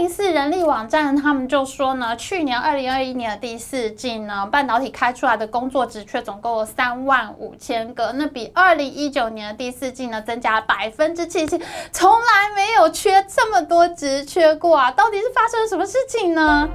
零四人力网站他们就说呢，去年二零二一年的第四季呢，半导体开出来的工作职缺总共有三万五千个，那比二零一九年的第四季呢增加了百分之七十，从来没有缺这么多职缺过啊！到底是发生了什么事情呢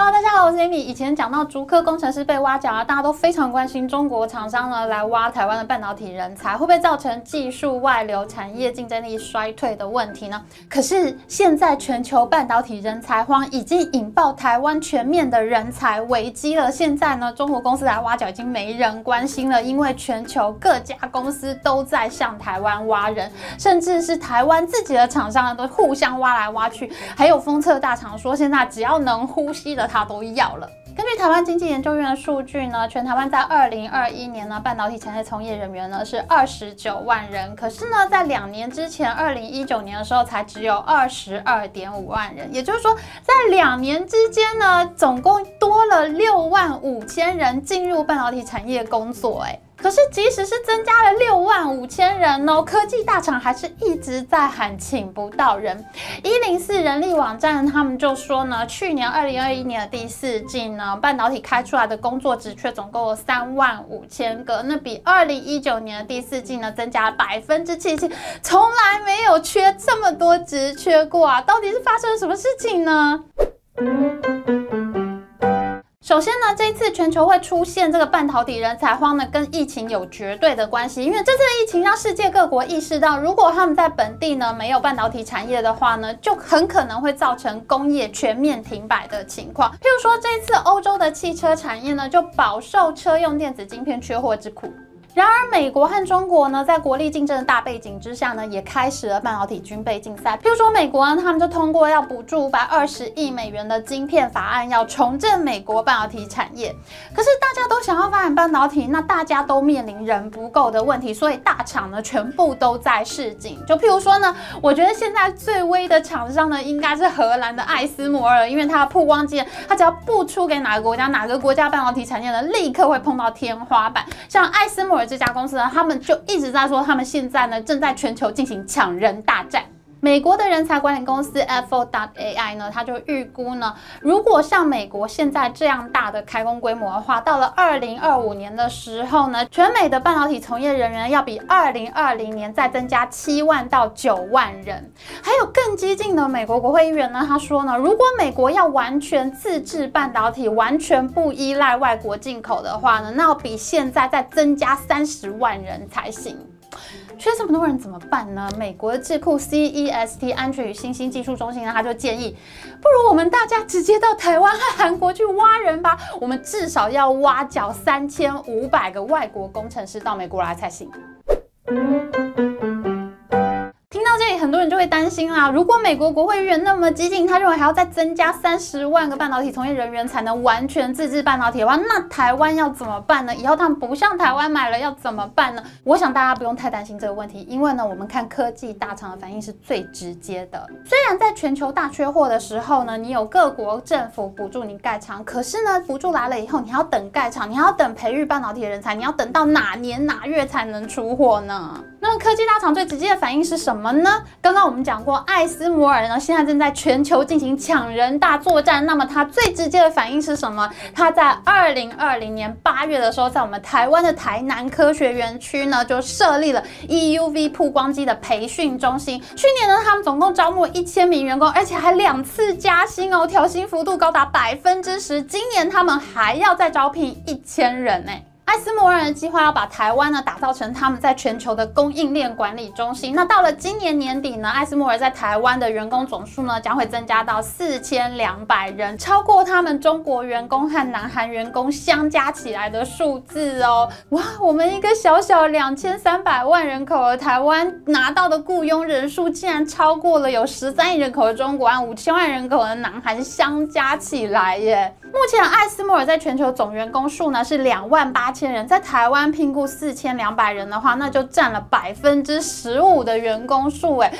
？Hello，大家好，我是 Amy。以前讲到竹科工程师被挖角啊，大家都非常关心中国厂商呢来挖台湾的半导体人才，会不会造成技术外流、产业竞争力衰退的问题呢？可是现在全球半导体人才荒已经引爆台湾全面的人才危机了。现在呢，中国公司来挖角已经没人关心了，因为全球各家公司都在向台湾挖人，甚至是台湾自己的厂商呢都互相挖来挖去。还有封测大厂说，现在只要能呼吸的。他都要了。根据台湾经济研究院的数据呢，全台湾在二零二一年呢，半导体产业从业人员呢是二十九万人。可是呢，在两年之前，二零一九年的时候，才只有二十二点五万人。也就是说，在两年之间呢，总共多了六万五千人进入半导体产业工作。哎。可是，即使是增加了六万五千人哦，科技大厂还是一直在喊请不到人。一零四人力网站他们就说呢，去年二零二一年的第四季呢，半导体开出来的工作职缺总共有三万五千个，那比二零一九年的第四季呢增加了百分之七十，从来没有缺这么多职缺过啊！到底是发生了什么事情呢？首先呢，这一次全球会出现这个半导体人才荒呢，跟疫情有绝对的关系。因为这次的疫情让世界各国意识到，如果他们在本地呢没有半导体产业的话呢，就很可能会造成工业全面停摆的情况。譬如说，这一次欧洲的汽车产业呢，就饱受车用电子晶片缺货之苦。然而，美国和中国呢，在国力竞争的大背景之下呢，也开始了半导体军备竞赛。譬如说，美国呢，他们就通过要补助五百二十亿美元的晶片法案，要重振美国半导体产业。可是，大家都想要发展半导体，那大家都面临人不够的问题，所以大厂呢，全部都在示警。就譬如说呢，我觉得现在最威的厂商呢，应该是荷兰的艾斯摩尔，因为它的曝光机，它只要不出给哪个国家，哪个国家半导体产业呢，立刻会碰到天花板。像艾斯摩尔。这家公司呢，他们就一直在说，他们现在呢正在全球进行抢人大战。美国的人才管理公司 F dot AI 呢，他就预估呢，如果像美国现在这样大的开工规模的话，到了二零二五年的时候呢，全美的半导体从业人员要比二零二零年再增加七万到九万人。还有更激进的美国国会议员呢，他说呢，如果美国要完全自制半导体，完全不依赖外国进口的话呢，那要比现在再增加三十万人才行。缺这么多人怎么办呢？美国智库 CEST 安全与新兴技术中心呢，他就建议，不如我们大家直接到台湾和韩国去挖人吧。我们至少要挖角三千五百个外国工程师到美国来才行。以很多人就会担心啦，如果美国国会议员那么激进，他认为还要再增加三十万个半导体从业人员才能完全自制半导体的话，那台湾要怎么办呢？以后他们不向台湾买了要怎么办呢？我想大家不用太担心这个问题，因为呢，我们看科技大厂的反应是最直接的。虽然在全球大缺货的时候呢，你有各国政府补助你盖厂，可是呢，补助来了以后，你还要等盖厂，你还要等培育半导体的人才，你要等到哪年哪月才能出货呢？那么科技大厂最直接的反应是什么呢？刚刚我们讲过，艾斯摩尔呢现在正在全球进行抢人大作战。那么它最直接的反应是什么？它在二零二零年八月的时候，在我们台湾的台南科学园区呢，就设立了 EUV 曝光机的培训中心。去年呢，他们总共招募一千名员工，而且还两次加薪哦，调薪幅度高达百分之十。今年他们还要再招聘一千人呢。艾斯摩尔的计划要把台湾呢打造成他们在全球的供应链管理中心。那到了今年年底呢，艾斯摩尔在台湾的员工总数呢将会增加到四千两百人，超过他们中国员工和南韩员工相加起来的数字哦。哇，我们一个小小两千三百万人口的台湾拿到的雇佣人数，竟然超过了有十三亿人口的中国和五千万人口的南韩相加起来耶。目前艾斯摩尔在全球总员工数呢是两万八千人，在台湾聘雇四千两百人的话，那就占了百分之十五的员工数。哎，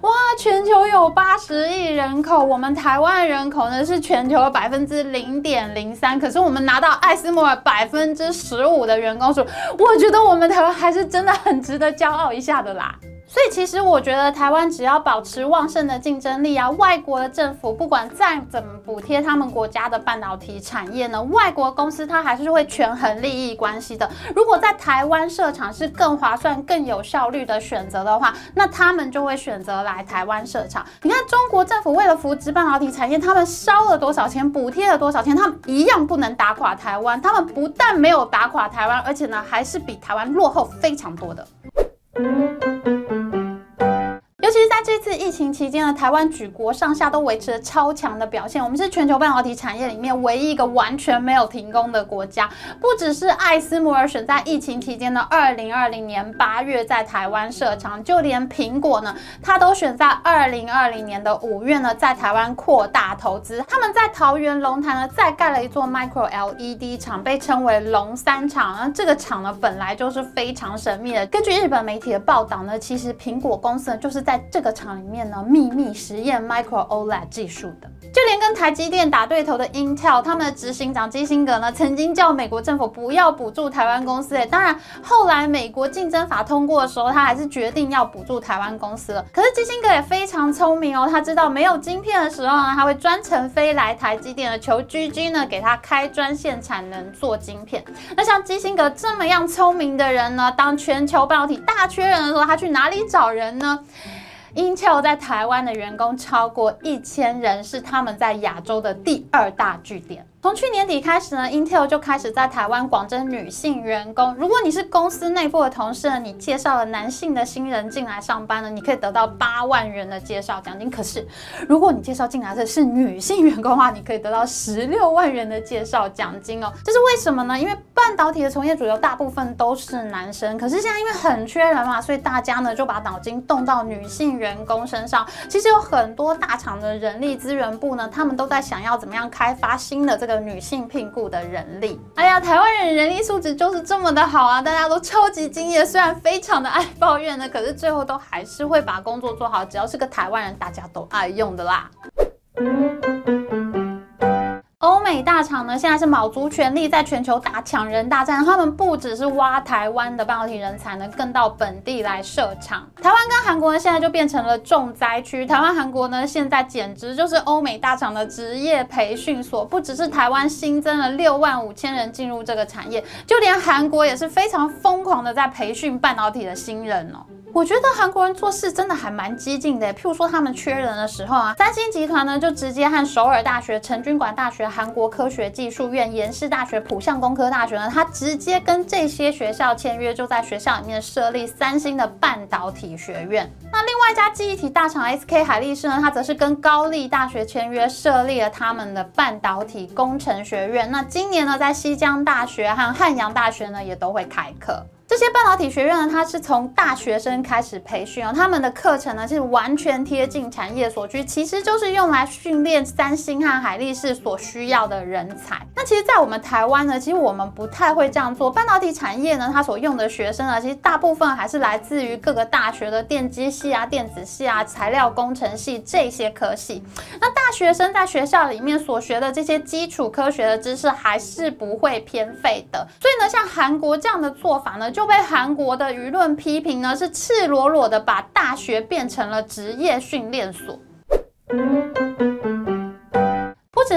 哇，全球有八十亿人口，我们台湾人口呢是全球的百分之零点零三，可是我们拿到艾斯摩尔百分之十五的员工数，我觉得我们台湾还是真的很值得骄傲一下的啦。所以其实我觉得台湾只要保持旺盛的竞争力啊，外国的政府不管再怎么补贴他们国家的半导体产业呢，外国公司它还是会权衡利益关系的。如果在台湾设厂是更划算、更有效率的选择的话，那他们就会选择来台湾设厂。你看中国政府为了扶植半导体产业，他们烧了多少钱，补贴了多少钱，他们一样不能打垮台湾。他们不但没有打垮台湾，而且呢还是比台湾落后非常多的。这次疫情期间呢，台湾举国上下都维持了超强的表现。我们是全球半导体产业里面唯一一个完全没有停工的国家。不只是艾斯摩尔选在疫情期间的二零二零年八月在台湾设厂，就连苹果呢，它都选在二零二零年的五月呢，在台湾扩大投资。他们在桃园龙潭呢，再盖了一座 Micro LED 厂，被称为龙三厂。那这个厂呢，本来就是非常神秘的。根据日本媒体的报道呢，其实苹果公司呢，就是在这个厂里面呢，秘密实验 Micro OLED 技术的，就连跟台积电打对头的 Intel，他们的执行长基辛格呢，曾经叫美国政府不要补助台湾公司。当然，后来美国竞争法通过的时候，他还是决定要补助台湾公司了。可是基辛格也非常聪明哦，他知道没有晶片的时候呢，他会专程飞来台积电的求 GG 呢，给他开专线产能做晶片。那像基辛格这么样聪明的人呢，当全球半导体大缺人的时候，他去哪里找人呢？Intel 在台湾的员工超过一千人，是他们在亚洲的第二大据点。从去年底开始呢，Intel 就开始在台湾广征女性员工。如果你是公司内部的同事呢，你介绍了男性的新人进来上班呢，你可以得到八万元的介绍奖金。可是，如果你介绍进来的是女性员工的话，你可以得到十六万元的介绍奖金哦。这是为什么呢？因为半导体的从业主流大部分都是男生，可是现在因为很缺人嘛，所以大家呢就把脑筋动到女性员工身上。其实有很多大厂的人力资源部呢，他们都在想要怎么样开发新的这个女性聘雇的人力，哎呀，台湾人人力素质就是这么的好啊，大家都超级敬业，虽然非常的爱抱怨呢，可是最后都还是会把工作做好，只要是个台湾人，大家都爱用的啦。欧美大厂呢，现在是卯足全力在全球打抢人大战。他们不只是挖台湾的半导体人才，呢更到本地来设厂。台湾跟韩国呢，现在就变成了重灾区。台湾、韩国呢，现在简直就是欧美大厂的职业培训所。不只是台湾新增了六万五千人进入这个产业，就连韩国也是非常疯狂的在培训半导体的新人哦。我觉得韩国人做事真的还蛮激进的，譬如说他们缺人的时候啊，三星集团呢就直接和首尔大学、成均馆大学、韩国科学技术院、延世大学、浦项工科大学呢，他直接跟这些学校签约，就在学校里面设立三星的半导体学院。那另外一家记忆体大厂 SK 海力士呢，它则是跟高丽大学签约，设立了他们的半导体工程学院。那今年呢，在西江大学和汉阳大学呢，也都会开课。这些半导体学院呢，它是从大学生开始培训哦，他们的课程呢是完全贴近产业所需，其实就是用来训练三星和海力士所需要的人才。那其实，在我们台湾呢，其实我们不太会这样做。半导体产业呢，它所用的学生呢，其实大部分还是来自于各个大学的电机系啊、电子系啊、材料工程系这些科系。那大学生在学校里面所学的这些基础科学的知识，还是不会偏废的。所以呢，像韩国这样的做法呢，就被韩国的舆论批评呢，是赤裸裸的把大学变成了职业训练所。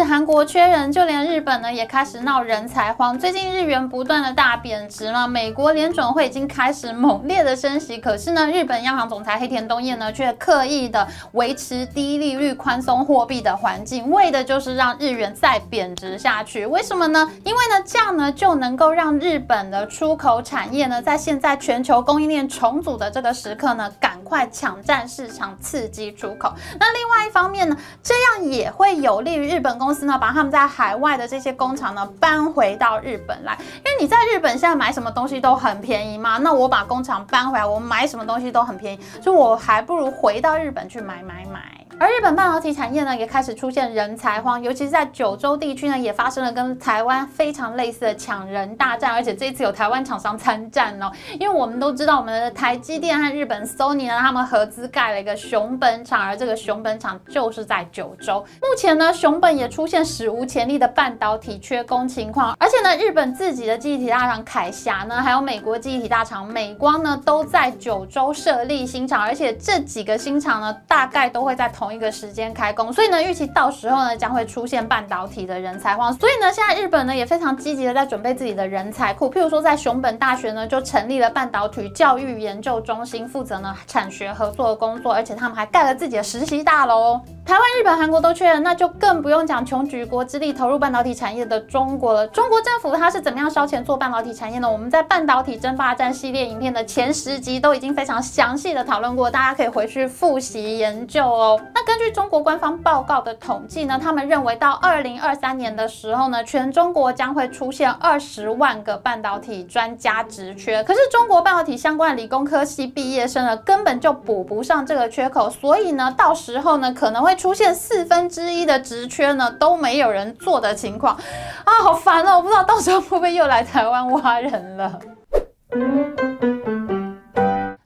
韩国缺人，就连日本呢也开始闹人才荒。最近日元不断的大贬值嘛，美国联准会已经开始猛烈的升息，可是呢，日本央行总裁黑田东彦呢却刻意的维持低利率、宽松货币的环境，为的就是让日元再贬值下去。为什么呢？因为呢，这样呢就能够让日本的出口产业呢，在现在全球供应链重组的这个时刻呢，赶快抢占市场，刺激出口。那另外一方面呢，这样也会有利于日本。公司呢，把他们在海外的这些工厂呢搬回到日本来，因为你在日本现在买什么东西都很便宜嘛，那我把工厂搬回来，我买什么东西都很便宜，所以我还不如回到日本去买买买。而日本半导体产业呢，也开始出现人才荒，尤其是在九州地区呢，也发生了跟台湾非常类似的抢人大战，而且这一次有台湾厂商参战哦。因为我们都知道，我们的台积电和日本 Sony 呢，他们合资盖了一个熊本厂，而这个熊本厂就是在九州。目前呢，熊本也出现史无前例的半导体缺工情况，而且呢，日本自己的记忆体大厂凯霞呢，还有美国记忆体大厂美光呢，都在九州设立新厂，而且这几个新厂呢，大概都会在同同一个时间开工，所以呢，预期到时候呢，将会出现半导体的人才荒。所以呢，现在日本呢，也非常积极的在准备自己的人才库，譬如说在熊本大学呢，就成立了半导体教育研究中心，负责呢产学合作的工作，而且他们还盖了自己的实习大楼。台湾、日本、韩国都缺人，那就更不用讲穷举国之力投入半导体产业的中国了。中国政府它是怎么样烧钱做半导体产业呢？我们在半导体争霸战系列影片的前十集都已经非常详细的讨论过，大家可以回去复习研究哦。那根据中国官方报告的统计呢，他们认为到二零二三年的时候呢，全中国将会出现二十万个半导体专家职缺。可是中国半导体相关的理工科系毕业生呢，根本就补不上这个缺口，所以呢，到时候呢，可能会。出现四分之一的职缺呢都没有人做的情况啊，好烦哦！我不知道到时候会不会又来台湾挖人了。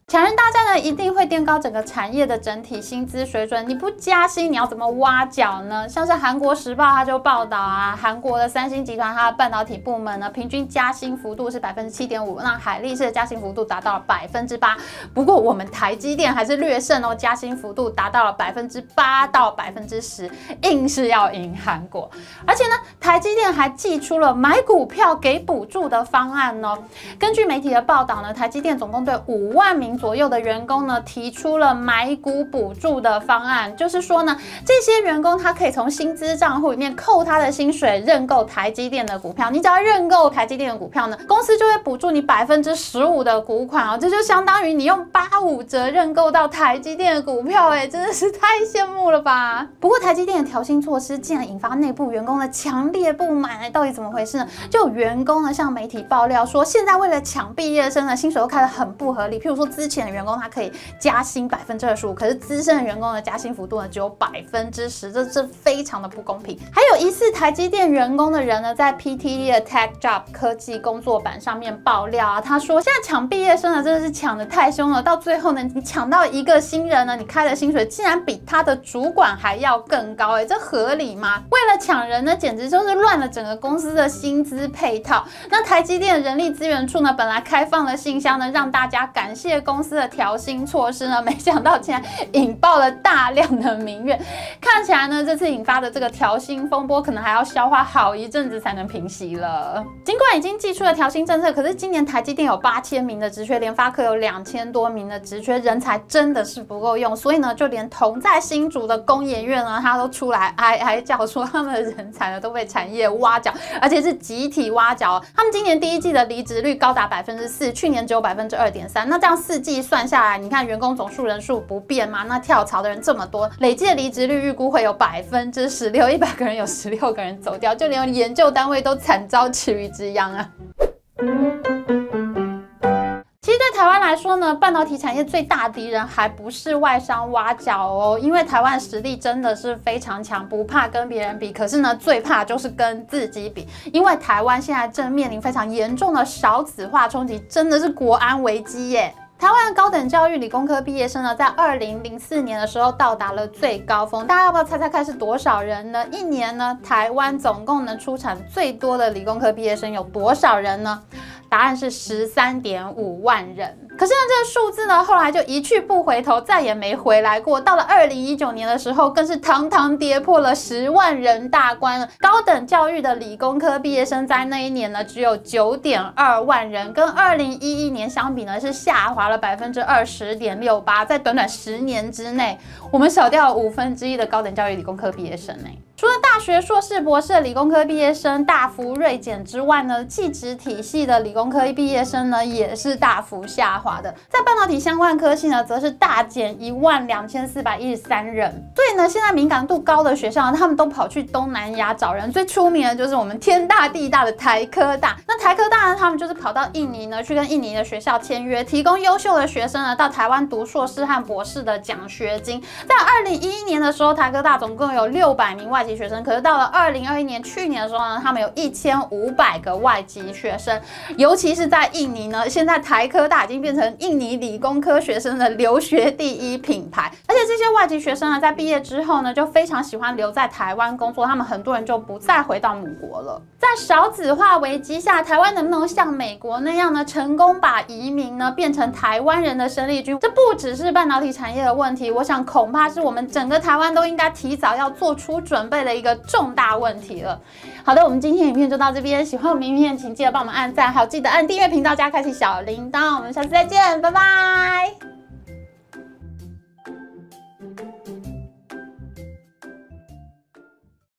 强人大那，一定会垫高整个产业的整体薪资水准。你不加薪，你要怎么挖角呢？像是韩国时报，它就报道啊，韩国的三星集团它的半导体部门呢，平均加薪幅度是百分之七点五，那海力士的加薪幅度达到了百分之八。不过我们台积电还是略胜哦，加薪幅度达到了百分之八到百分之十，硬是要赢韩国。而且呢，台积电还寄出了买股票给补助的方案哦。根据媒体的报道呢，台积电总共对五万名。左右的员工呢提出了买股补助的方案，就是说呢，这些员工他可以从薪资账户里面扣他的薪水，认购台积电的股票。你只要认购台积电的股票呢，公司就会补助你百分之十五的股款哦，这就相当于你用八五折认购到台积电的股票，哎，真的是太羡慕了吧！不过台积电的调薪措施竟然引发内部员工的强烈不满，哎，到底怎么回事呢？就有员工呢向媒体爆料说，现在为了抢毕业生呢，薪水都开得很不合理，譬如说之前的员工他可以加薪百分之二十五，可是资深的员工的加薪幅度呢只有百分之十，这是非常的不公平。还有疑似台积电员工的人呢，在 PTT 的 Tech Job 科技工作版上面爆料啊，他说现在抢毕业生呢真的是抢的太凶了，到最后呢，你抢到一个新人呢，你开的薪水竟然比他的主管还要更高，哎，这合理吗？为了抢人呢，简直就是乱了整个公司的薪资配套。那台积电人力资源处呢，本来开放了信箱呢，让大家感谢公司的调新措施呢，没想到竟然引爆了大量的民怨。看起来呢，这次引发的这个调薪风波，可能还要消化好一阵子才能平息了。尽管已经寄出了调薪政策，可是今年台积电有八千名的职缺，联发科有两千多名的职缺，人才真的是不够用。所以呢，就连同在新竹的工研院呢，他都出来哀哀叫，说他们的人才呢都被产业挖角，而且是集体挖角。他们今年第一季的离职率高达百分之四，去年只有百分之二点三。那这样四季。算下来，你看员工总数人数不变吗？那跳槽的人这么多，累计的离职率预估会有百分之十六，一百个人有十六个人走掉，就连研究单位都惨遭池鱼之殃啊！其实，对台湾来说呢，半导体产业最大敌人还不是外商挖角哦，因为台湾实力真的是非常强，不怕跟别人比。可是呢，最怕就是跟自己比，因为台湾现在正面临非常严重的少子化冲击，真的是国安危机耶。台湾高等教育理工科毕业生呢，在二零零四年的时候到达了最高峰。大家要不要猜猜看是多少人呢？一年呢，台湾总共能出产最多的理工科毕业生有多少人呢？答案是十三点五万人。可是呢，这个数字呢，后来就一去不回头，再也没回来过。到了二零一九年的时候，更是堂堂跌破了十万人大关。高等教育的理工科毕业生在那一年呢，只有九点二万人，跟二零一一年相比呢，是下滑了百分之二十点六八。在短短十年之内，我们少掉了五分之一的高等教育理工科毕业生呢。除了大学硕士、博士的理工科毕业生大幅锐减之外呢，技职体系的理工科毕业生呢也是大幅下滑的。在半导体相关科系呢，则是大减一万两千四百一十三人。所以呢，现在敏感度高的学校，他们都跑去东南亚找人。最出名的就是我们天大地大的台科大。台科大呢，他们就是跑到印尼呢，去跟印尼的学校签约，提供优秀的学生呢到台湾读硕士和博士的奖学金。在二零一一年的时候，台科大总共有六百名外籍学生，可是到了二零二一年去年的时候呢，他们有一千五百个外籍学生，尤其是在印尼呢，现在台科大已经变成印尼理工科学生的留学第一品牌，而且这些外籍学生呢，在毕业之后呢，就非常喜欢留在台湾工作，他们很多人就不再回到母国了。在少子化危机下，台台湾能不能像美国那样呢，成功把移民呢变成台湾人的生力军？这不只是半导体产业的问题，我想恐怕是我们整个台湾都应该提早要做出准备的一个重大问题了。好的，我们今天影片就到这边，喜欢我们影片，请记得帮我们按赞，还有记得按订阅频道加开启小铃铛。我们下次再见，拜拜。